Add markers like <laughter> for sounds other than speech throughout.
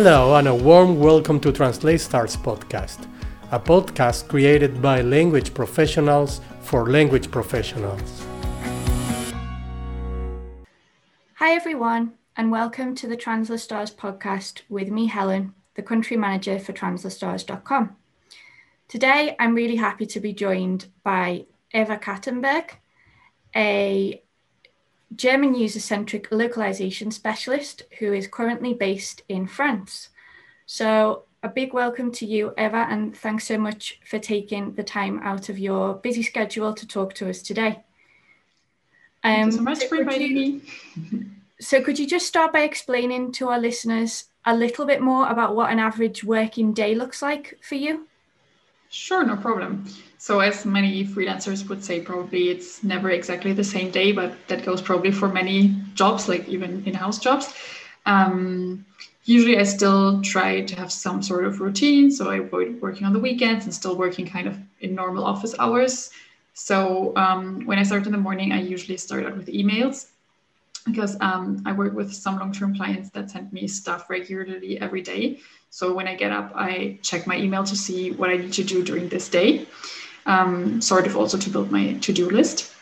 Hello, and a warm welcome to Translate Stars podcast, a podcast created by language professionals for language professionals. Hi, everyone, and welcome to the Translate Stars podcast with me, Helen, the country manager for translatestars.com. Today, I'm really happy to be joined by Eva Kattenberg, a German user centric localization specialist who is currently based in France. So, a big welcome to you, Eva, and thanks so much for taking the time out of your busy schedule to talk to us today. Um, Thank you so much for inviting me. <laughs> <laughs> so, could you just start by explaining to our listeners a little bit more about what an average working day looks like for you? Sure, no problem. So, as many freelancers would say, probably it's never exactly the same day, but that goes probably for many jobs, like even in house jobs. Um, usually, I still try to have some sort of routine. So, I avoid working on the weekends and still working kind of in normal office hours. So, um, when I start in the morning, I usually start out with emails because um, I work with some long term clients that send me stuff regularly every day. So when I get up, I check my email to see what I need to do during this day, um, sort of also to build my to do list.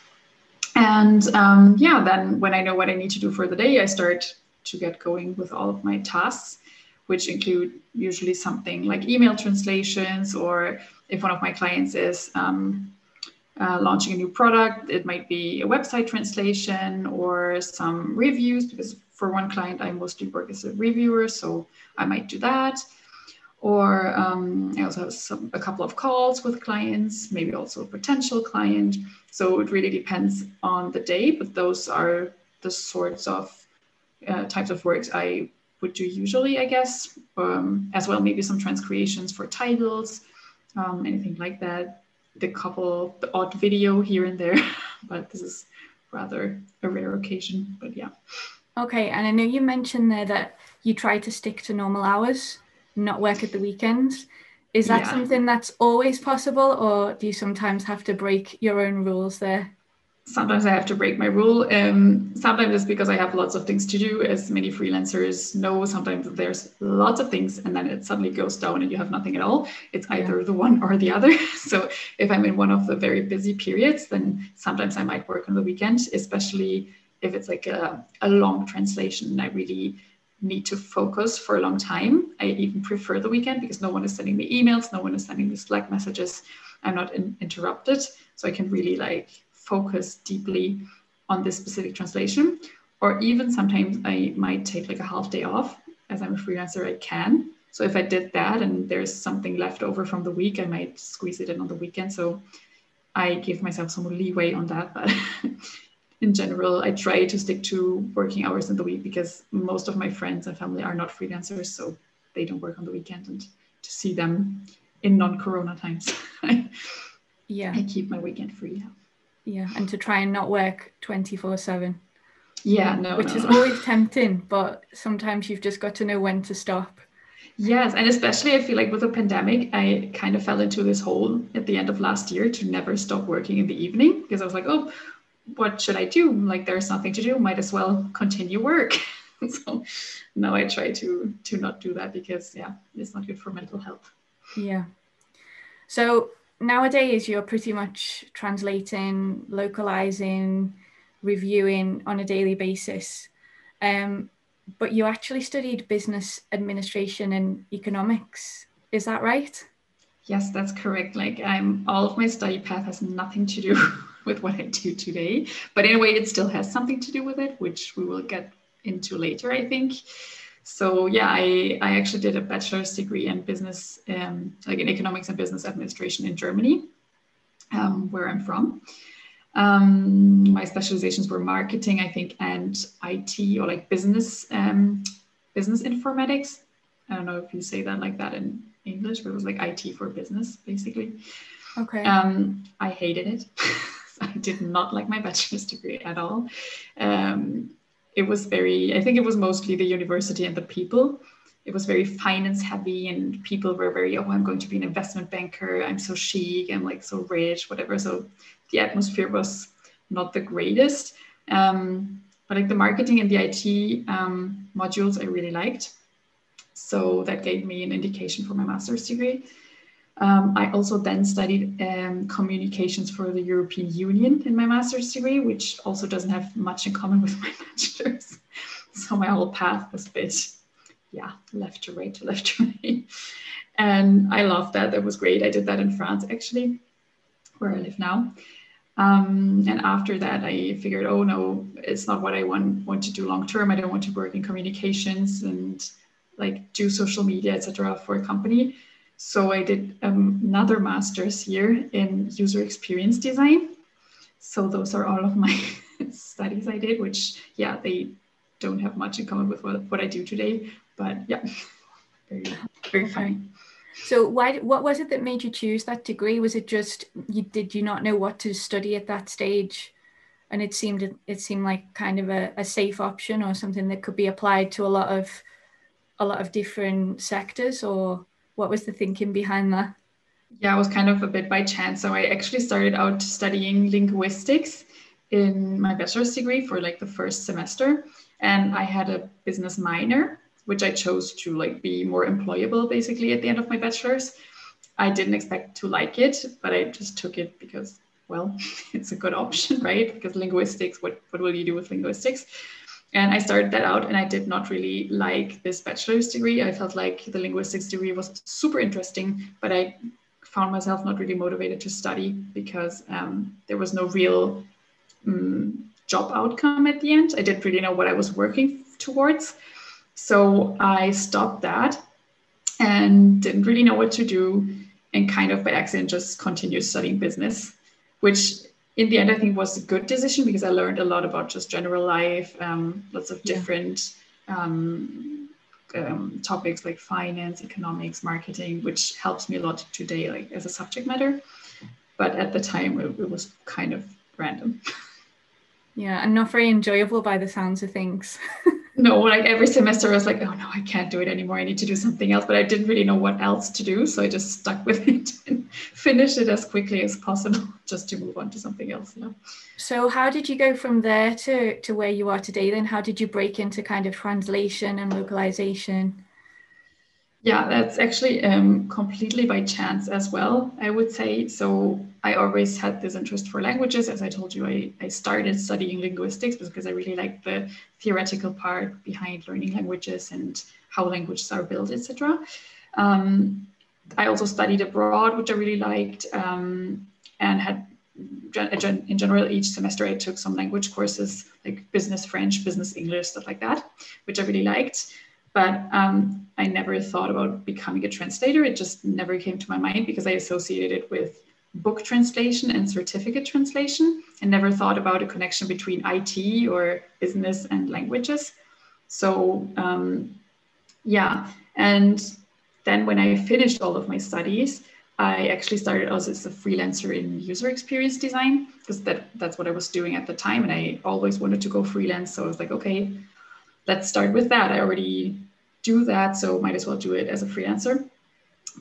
And um, yeah, then when I know what I need to do for the day, I start to get going with all of my tasks, which include usually something like email translations, or if one of my clients is um, uh, launching a new product, it might be a website translation or some reviews because for one client, I mostly work as a reviewer, so I might do that. Or um, I also have some, a couple of calls with clients, maybe also a potential client. So it really depends on the day, but those are the sorts of uh, types of works I would do usually, I guess, um, as well, maybe some transcreations for titles, um, anything like that. The couple, the odd video here and there, <laughs> but this is rather a rare occasion. But yeah. Okay, and I know you mentioned there that you try to stick to normal hours, not work at the weekends. Is that yeah. something that's always possible, or do you sometimes have to break your own rules there? Sometimes I have to break my rule. Um, sometimes it's because I have lots of things to do, as many freelancers know. Sometimes there's lots of things, and then it suddenly goes down, and you have nothing at all. It's either yeah. the one or the other. <laughs> so if I'm in one of the very busy periods, then sometimes I might work on the weekend, especially if it's like a, a long translation and I really need to focus for a long time, I even prefer the weekend because no one is sending me emails, no one is sending me Slack messages. I'm not in, interrupted. So I can really like focus deeply on this specific translation. Or even sometimes I might take like a half day off. As I'm a freelancer, I can. So if I did that and there's something left over from the week, I might squeeze it in on the weekend. So I give myself some leeway on that. But <laughs> in general, I try to stick to working hours in the week because most of my friends and family are not freelancers, so they don't work on the weekend. And to see them in non-corona times, <laughs> yeah, I keep my weekend free. Yeah, and to try and not work twenty four seven. Yeah, no, which no, is no. always tempting, but sometimes you've just got to know when to stop. Yes, and especially I feel like with the pandemic, I kind of fell into this hole at the end of last year to never stop working in the evening because I was like, oh, what should I do? Like there's nothing to do, might as well continue work. <laughs> so now I try to to not do that because yeah, it's not good for mental health. Yeah. So nowadays you're pretty much translating, localizing, reviewing on a daily basis. Um, but you actually studied business administration and economics. Is that right? Yes, that's correct. Like I'm all of my study path has nothing to do <laughs> with what I do today. But anyway, it still has something to do with it, which we will get into later, I think. So yeah, I, I actually did a bachelor's degree in business, um, like in economics and business administration in Germany, um, where I'm from. Um, my specializations were marketing, I think, and IT or like business um, business informatics. I don't know if you say that like that in English, but it was like IT for business, basically. Okay. Um, I hated it. <laughs> <laughs> I did not like my bachelor's degree at all. Um, it was very, I think it was mostly the university and the people. It was very finance heavy, and people were very, oh, I'm going to be an investment banker. I'm so chic. I'm like so rich, whatever. So the atmosphere was not the greatest. Um, but like the marketing and the IT um, modules, I really liked. So that gave me an indication for my master's degree. Um, I also then studied um, communications for the European Union in my master's degree, which also doesn't have much in common with <laughs> my bachelor's. So my whole path was a bit, yeah, left to right to left to right. And I loved that. That was great. I did that in France, actually, where I live now. Um, and after that, I figured, oh no, it's not what I want want to do long term. I don't want to work in communications and like do social media, etc. for a company. So I did um, another master's here in user experience design. So those are all of my <laughs> studies I did, which yeah, they don't have much in common with what, what I do today, but yeah, <laughs> very very fun. So why what was it that made you choose that degree? Was it just you did you not know what to study at that stage? And it seemed it seemed like kind of a, a safe option or something that could be applied to a lot of a lot of different sectors or what was the thinking behind that? Yeah, it was kind of a bit by chance. So I actually started out studying linguistics in my bachelor's degree for like the first semester. And I had a business minor, which I chose to like be more employable basically at the end of my bachelor's. I didn't expect to like it, but I just took it because, well, <laughs> it's a good option, right? Because linguistics, what, what will you do with linguistics? And I started that out and I did not really like this bachelor's degree. I felt like the linguistics degree was super interesting, but I found myself not really motivated to study because um, there was no real um, job outcome at the end. I didn't really know what I was working towards. So I stopped that and didn't really know what to do and kind of by accident just continued studying business, which in the end, I think it was a good decision because I learned a lot about just general life, um, lots of different yeah. um, um, topics like finance, economics, marketing, which helps me a lot today, like as a subject matter. But at the time, it, it was kind of random. <laughs> Yeah, and not very enjoyable by the sounds of things. <laughs> no, like every semester I was like, oh no, I can't do it anymore. I need to do something else. But I didn't really know what else to do. So I just stuck with <laughs> it and finished it as quickly as possible <laughs> just to move on to something else. You know? So how did you go from there to, to where you are today then? How did you break into kind of translation and localization? Yeah, that's actually um, completely by chance as well, I would say. So I always had this interest for languages. As I told you, I, I started studying linguistics because I really liked the theoretical part behind learning languages and how languages are built, etc. Um, I also studied abroad, which I really liked, um, and had in general each semester I took some language courses like business French, business English, stuff like that, which I really liked. But um, I never thought about becoming a translator. It just never came to my mind because I associated it with book translation and certificate translation and never thought about a connection between IT or business and languages. So, um, yeah. And then when I finished all of my studies, I actually started as a freelancer in user experience design because that, that's what I was doing at the time. And I always wanted to go freelance. So I was like, okay, let's start with that. I already do that, so might as well do it as a freelancer.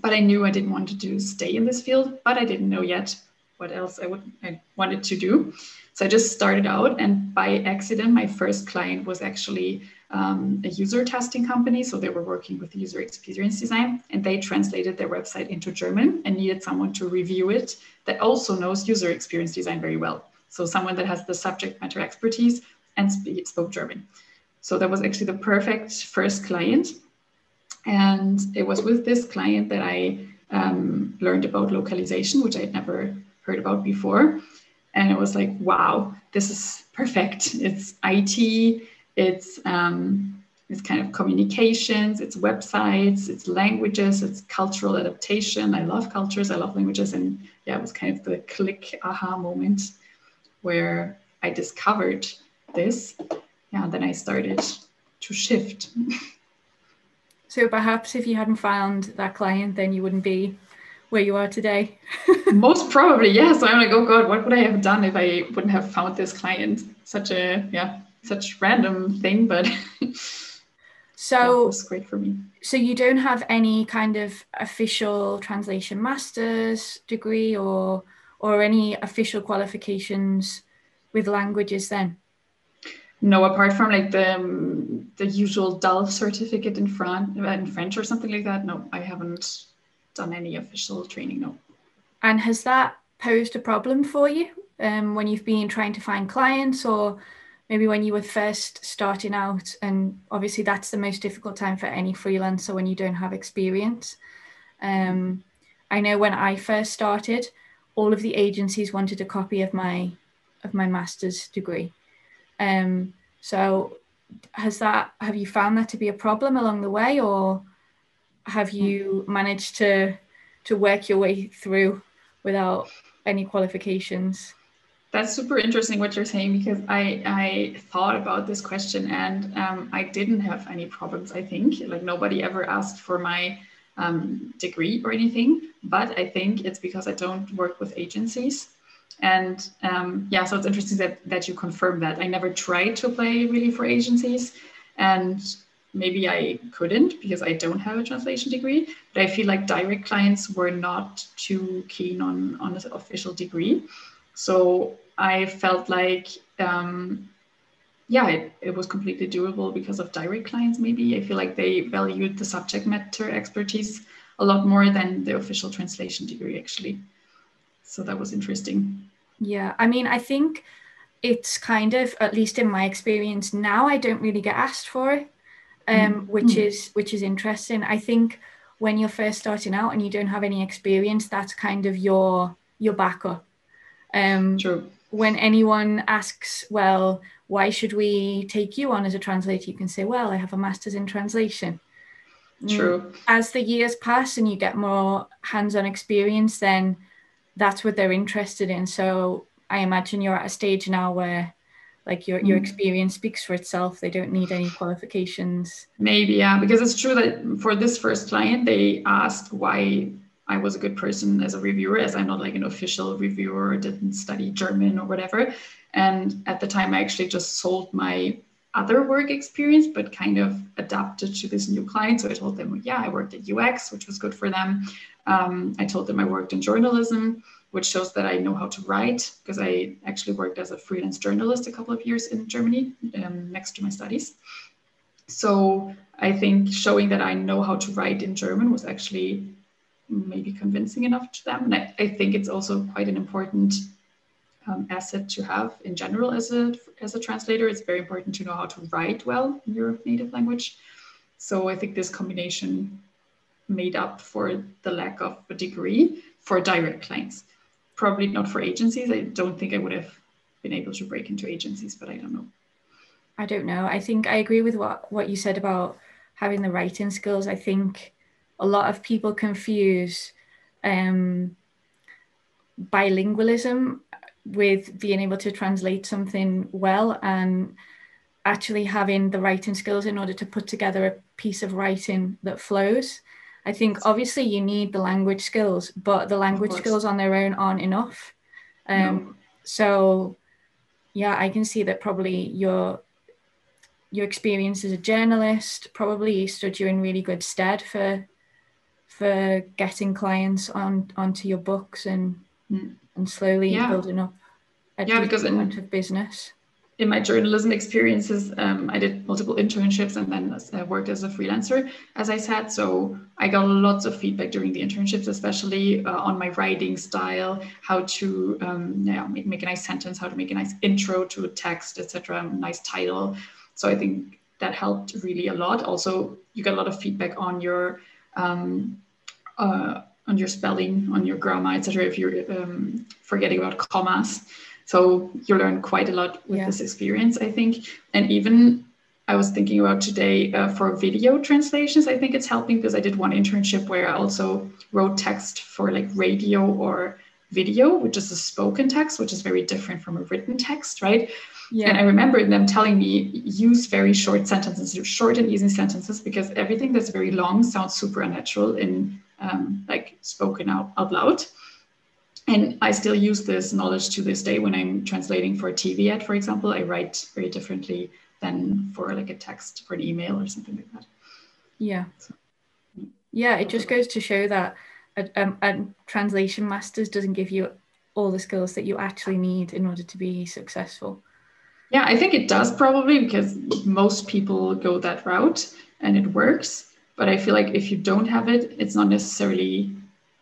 But I knew I didn't want to stay in this field, but I didn't know yet what else I would I wanted to do. So I just started out, and by accident, my first client was actually um, a user testing company. So they were working with user experience design, and they translated their website into German and needed someone to review it that also knows user experience design very well. So someone that has the subject matter expertise and spoke German. So that was actually the perfect first client. And it was with this client that I um, learned about localization, which I had never heard about before. And it was like, wow, this is perfect. It's IT, it's um, it's kind of communications, it's websites, it's languages, it's cultural adaptation. I love cultures, I love languages, and yeah, it was kind of the click aha moment where I discovered this yeah, then I started to shift. <laughs> so perhaps if you hadn't found that client, then you wouldn't be where you are today. <laughs> Most probably, yes. I'm like, oh God, what would I have done if I wouldn't have found this client? Such a yeah, such random thing, but <laughs> so it was great for me. So you don't have any kind of official translation master's degree or or any official qualifications with languages then? No, apart from like the um, the usual DELF certificate in France in French or something like that. No, I haven't done any official training. No. And has that posed a problem for you um, when you've been trying to find clients, or maybe when you were first starting out? And obviously, that's the most difficult time for any freelancer when you don't have experience. Um, I know when I first started, all of the agencies wanted a copy of my of my master's degree. Um, so has that have you found that to be a problem along the way or have you managed to to work your way through without any qualifications? That's super interesting what you're saying because I I thought about this question and um, I didn't have any problems. I think like nobody ever asked for my um, degree or anything, but I think it's because I don't work with agencies. And um, yeah, so it's interesting that, that you confirm that. I never tried to apply really for agencies, and maybe I couldn't because I don't have a translation degree. But I feel like direct clients were not too keen on, on an official degree. So I felt like um, yeah, it, it was completely doable because of direct clients, maybe. I feel like they valued the subject matter expertise a lot more than the official translation degree, actually. So that was interesting. Yeah, I mean, I think it's kind of, at least in my experience now, I don't really get asked for it, um, mm-hmm. which mm. is which is interesting. I think when you're first starting out and you don't have any experience, that's kind of your your backup. Um, True. When anyone asks, well, why should we take you on as a translator? You can say, well, I have a master's in translation. Mm. True. As the years pass and you get more hands on experience, then that's what they're interested in. So I imagine you're at a stage now where like your, your mm. experience speaks for itself they don't need any qualifications maybe yeah because it's true that for this first client they asked why i was a good person as a reviewer as i'm not like an official reviewer didn't study german or whatever and at the time, I actually just sold my other work experience, but kind of adapted to this new client. So I told them, yeah, I worked at UX, which was good for them. Um, I told them I worked in journalism, which shows that I know how to write because I actually worked as a freelance journalist a couple of years in Germany um, next to my studies. So I think showing that I know how to write in German was actually maybe convincing enough to them. And I, I think it's also quite an important um, asset to have in general as a as a translator. It's very important to know how to write well in your native language. So I think this combination made up for the lack of a degree for direct clients. Probably not for agencies. I don't think I would have been able to break into agencies, but I don't know. I don't know. I think I agree with what what you said about having the writing skills. I think a lot of people confuse um, bilingualism with being able to translate something well and actually having the writing skills in order to put together a piece of writing that flows. I think obviously you need the language skills, but the language skills on their own aren't enough. Um, no. So, yeah, I can see that probably your your experience as a journalist probably stood you in really good stead for for getting clients on onto your books and mm and slowly yeah. building up a yeah, because in, of business. In my journalism experiences, um, I did multiple internships and then uh, worked as a freelancer, as I said. So I got lots of feedback during the internships, especially uh, on my writing style, how to um, yeah, make, make a nice sentence, how to make a nice intro to a text, etc., nice title. So I think that helped really a lot. Also, you get a lot of feedback on your um, uh, on your spelling, on your grammar, etc. If you're um, forgetting about commas, so you learn quite a lot with yeah. this experience, I think. And even I was thinking about today uh, for video translations. I think it's helping because I did one internship where I also wrote text for like radio or video, which is a spoken text, which is very different from a written text, right? Yeah. And I remember them telling me use very short sentences, short and easy sentences, because everything that's very long sounds super unnatural in um, like spoken out, out loud. And I still use this knowledge to this day when I'm translating for a TV ad, for example. I write very differently than for like a text for an email or something like that. Yeah. So, yeah, it just goes to show that a, a, a translation masters doesn't give you all the skills that you actually need in order to be successful. Yeah, I think it does probably because most people go that route and it works. But I feel like if you don't have it, it's not necessarily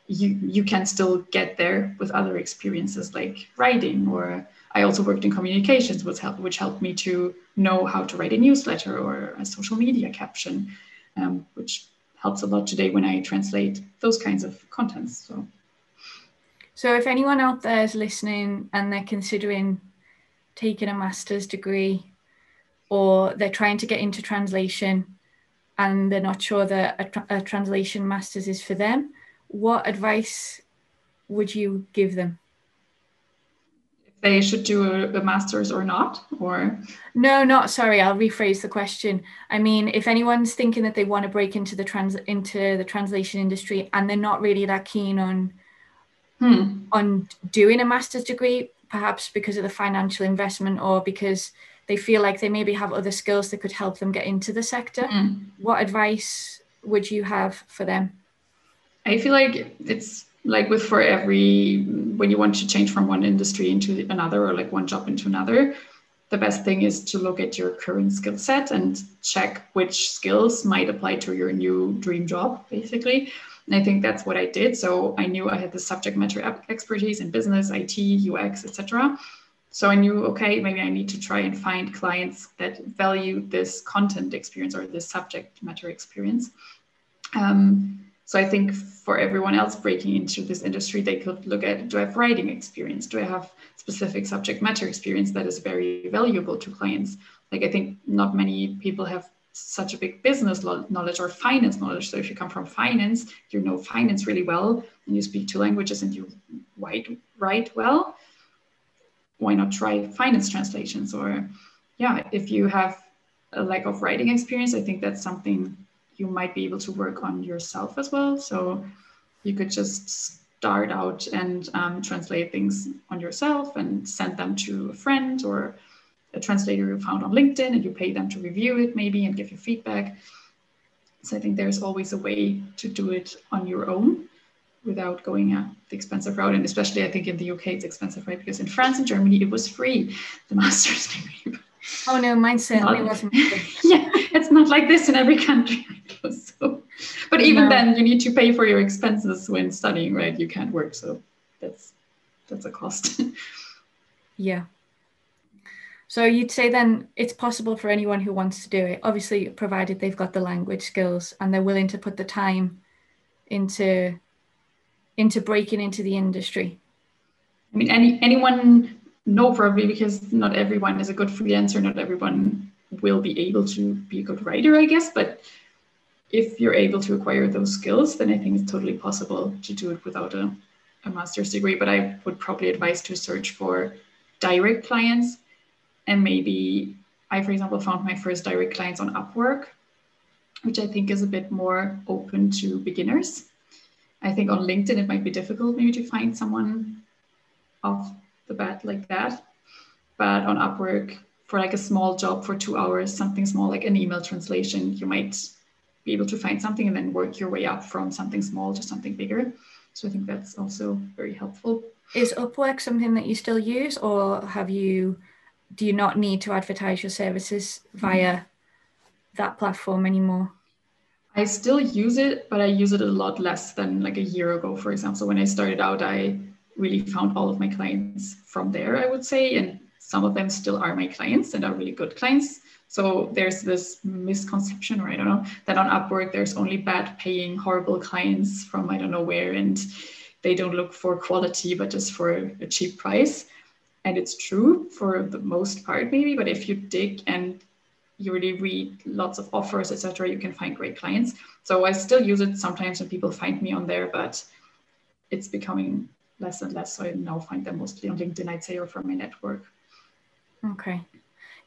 you you can still get there with other experiences like writing or I also worked in communications which helped which helped me to know how to write a newsletter or a social media caption, um, which helps a lot today when I translate those kinds of contents. So so if anyone out there is listening and they're considering taking a master's degree or they're trying to get into translation and they're not sure that a, tra- a translation master's is for them, what advice would you give them? If they should do a, a, master's or not or no not sorry i'll rephrase the question i mean if anyone's thinking that they want to break into the trans into the translation industry and they're not really that keen on hmm. on doing a master's degree perhaps because of the financial investment or because they feel like they maybe have other skills that could help them get into the sector. Mm. What advice would you have for them? I feel like it's like with for every when you want to change from one industry into another or like one job into another the best thing is to look at your current skill set and check which skills might apply to your new dream job basically and I think that's what I did. So I knew I had the subject matter expertise in business, IT, UX, etc. So I knew, okay, maybe I need to try and find clients that value this content experience or this subject matter experience. Um, so I think for everyone else breaking into this industry, they could look at do I have writing experience? Do I have specific subject matter experience that is very valuable to clients? Like I think not many people have such a big business knowledge or finance knowledge. So if you come from finance, you know finance really well, and you speak two languages and you write write well. Why not try finance translations? Or yeah, if you have a lack of writing experience, I think that's something you might be able to work on yourself as well. So you could just start out and um, translate things on yourself and send them to a friend or a translator you found on LinkedIn and you pay them to review it maybe and give you feedback. So I think there's always a way to do it on your own without going uh, the expensive route. And especially I think in the UK it's expensive, right? Because in France and Germany it was free, the <laughs> master's degree. Oh no, mine certainly not, wasn't. <laughs> yeah, it's not like this in every country. so, but even no. then, you need to pay for your expenses when studying, right? You can't work, so that's that's a cost. <laughs> yeah, so you'd say then it's possible for anyone who wants to do it, obviously, provided they've got the language skills and they're willing to put the time into into breaking into the industry. I mean, any anyone no probably because not everyone is a good freelancer, not everyone will be able to be a good writer, I guess. But if you're able to acquire those skills, then I think it's totally possible to do it without a, a master's degree. But I would probably advise to search for direct clients and maybe I, for example, found my first direct clients on Upwork, which I think is a bit more open to beginners. I think on LinkedIn it might be difficult maybe to find someone off the bat like that. But on Upwork, for like a small job for two hours, something small like an email translation, you might be able to find something and then work your way up from something small to something bigger. So I think that's also very helpful. Is Upwork something that you still use, or have you do you not need to advertise your services via that platform anymore? I still use it, but I use it a lot less than like a year ago, for example. So when I started out, I really found all of my clients from there, I would say. And some of them still are my clients and are really good clients. So there's this misconception, or I don't know, that on Upwork there's only bad paying, horrible clients from I don't know where, and they don't look for quality, but just for a cheap price and it's true for the most part maybe but if you dig and you really read lots of offers etc you can find great clients. So i still use it sometimes when people find me on there but it's becoming less and less. So i now find them mostly on linkedin i'd say or from my network. Okay.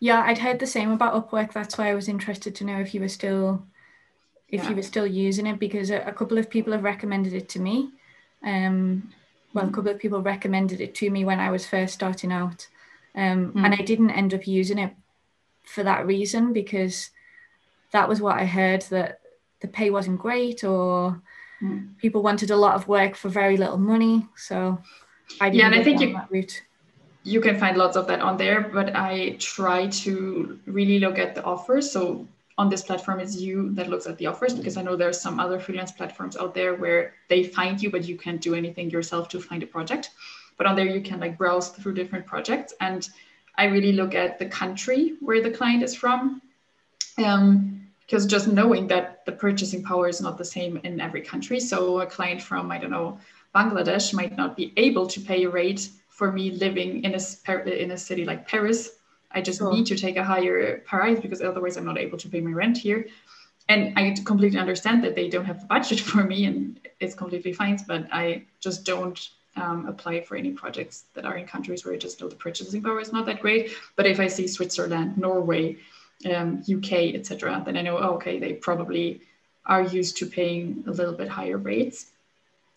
Yeah i'd heard the same about upwork. That's why i was interested to know if you were still if yeah. you were still using it because a, a couple of people have recommended it to me. Um, well, a couple of people recommended it to me when I was first starting out. Um, mm. And I didn't end up using it for that reason because that was what I heard that the pay wasn't great or mm. people wanted a lot of work for very little money. So I yeah, and I think you, you can find lots of that on there, but I try to really look at the offers. So on this platform, it's you that looks at the offers because I know there's some other freelance platforms out there where they find you, but you can't do anything yourself to find a project. But on there, you can like browse through different projects. And I really look at the country where the client is from. Um, because just knowing that the purchasing power is not the same in every country. So a client from, I don't know, Bangladesh might not be able to pay a rate for me living in a in a city like Paris. I just sure. need to take a higher price because otherwise I'm not able to pay my rent here. And I completely understand that they don't have the budget <laughs> for me, and it's completely fine. But I just don't um, apply for any projects that are in countries where I just know the purchasing power is not that great. But if I see Switzerland, Norway, um, UK, etc., then I know oh, okay they probably are used to paying a little bit higher rates.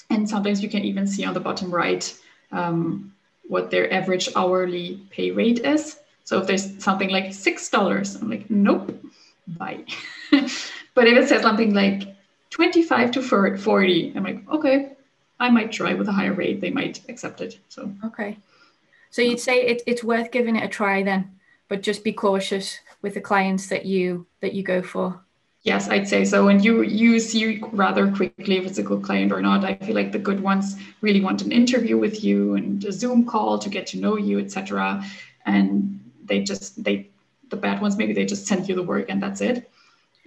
And sometimes you can even see on the bottom right um, what their average hourly pay rate is. So if there's something like $6, I'm like, nope, bye. <laughs> but if it says something like 25 to 40, I'm like, okay, I might try with a higher rate. They might accept it. So, okay. So you'd say it, it's worth giving it a try then, but just be cautious with the clients that you that you go for. Yes, I'd say so. And you you see rather quickly if it's a good client or not. I feel like the good ones really want an interview with you and a Zoom call to get to know you, etc. And they just they the bad ones maybe they just send you the work and that's it,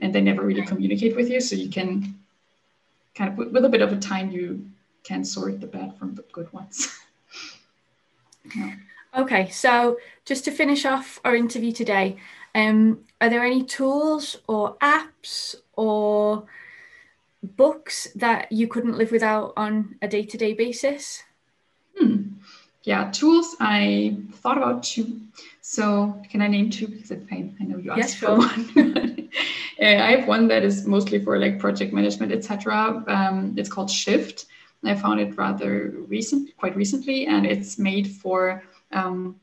and they never really communicate with you. So you can kind of with a bit of a time you can sort the bad from the good ones. <laughs> Okay, so just to finish off our interview today, um, are there any tools or apps or books that you couldn't live without on a day to day basis? Hmm. Yeah, tools I thought about two. So can I name two? Because I, I know you asked yes, sure. for one. <laughs> uh, I have one that is mostly for like project management, etc. Um, it's called Shift. I found it rather recent, quite recently, and it's made for um,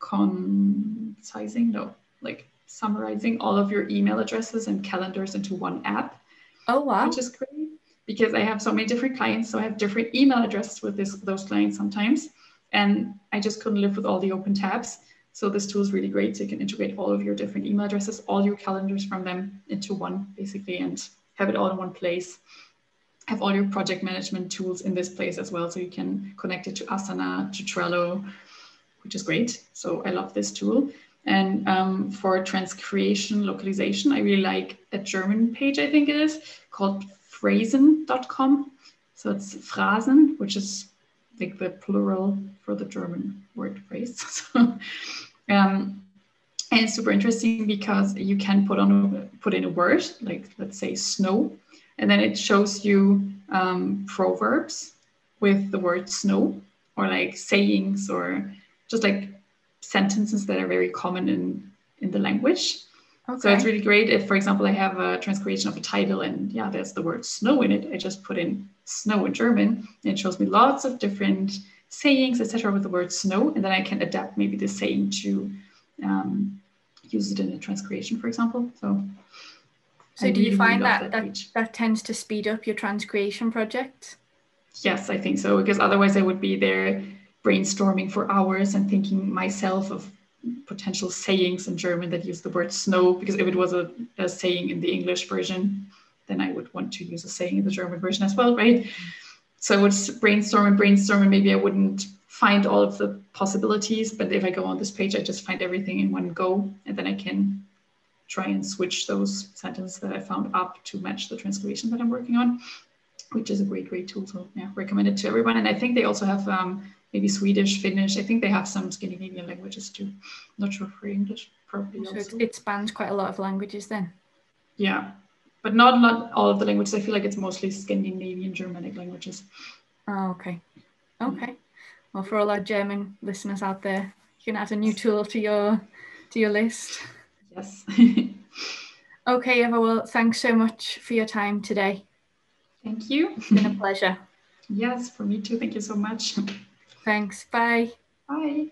concising. No, like summarizing all of your email addresses and calendars into one app. Oh wow. Which is great because I have so many different clients. So I have different email addresses with this, those clients sometimes. And I just couldn't live with all the open tabs. So this tool is really great. So you can integrate all of your different email addresses, all your calendars from them into one basically and have it all in one place. Have all your project management tools in this place as well. So you can connect it to Asana, to Trello, which is great. So I love this tool. And um, for transcreation localization, I really like a German page, I think it is, called phrasen.com. So it's Phrasen, which is like the plural for the German word phrase. <laughs> so, um, and it's super interesting because you can put on put in a word, like let's say snow, and then it shows you um, proverbs with the word snow, or like sayings, or just like sentences that are very common in in the language. Okay. So it's really great if, for example, I have a transcreation of a title and yeah, there's the word snow in it. I just put in snow in German and it shows me lots of different sayings, etc., with the word snow, and then I can adapt maybe the saying to um, use it in a transcreation, for example. So. So I do you find that that, that, that tends to speed up your transcreation project? Yes, I think so because otherwise I would be there brainstorming for hours and thinking myself of potential sayings in German that use the word snow, because if it was a, a, saying in the English version, then I would want to use a saying in the German version as well, right? So I would brainstorm and brainstorm, and maybe I wouldn't find all of the possibilities. But if I go on this page, I just find everything in one go, and then I can try and switch those sentences that I found up to match the translation that I'm working on, which is a great, great tool. So yeah, recommend it to everyone. And I think they also have um, maybe Swedish, Finnish. I think they have some Scandinavian languages too. Not sure for English, probably so also. it spans quite a lot of languages then. Yeah, but not not all of the languages. I feel like it's mostly Scandinavian Germanic languages. Oh, okay, okay. Well, for all our German listeners out there, you can add a new tool to your to your list. Yes. <laughs> okay, Eva. Well, thanks so much for your time today. Thank you. It's been a pleasure. yes, for me too. Thank you so much. Thanks. Bye. Bye.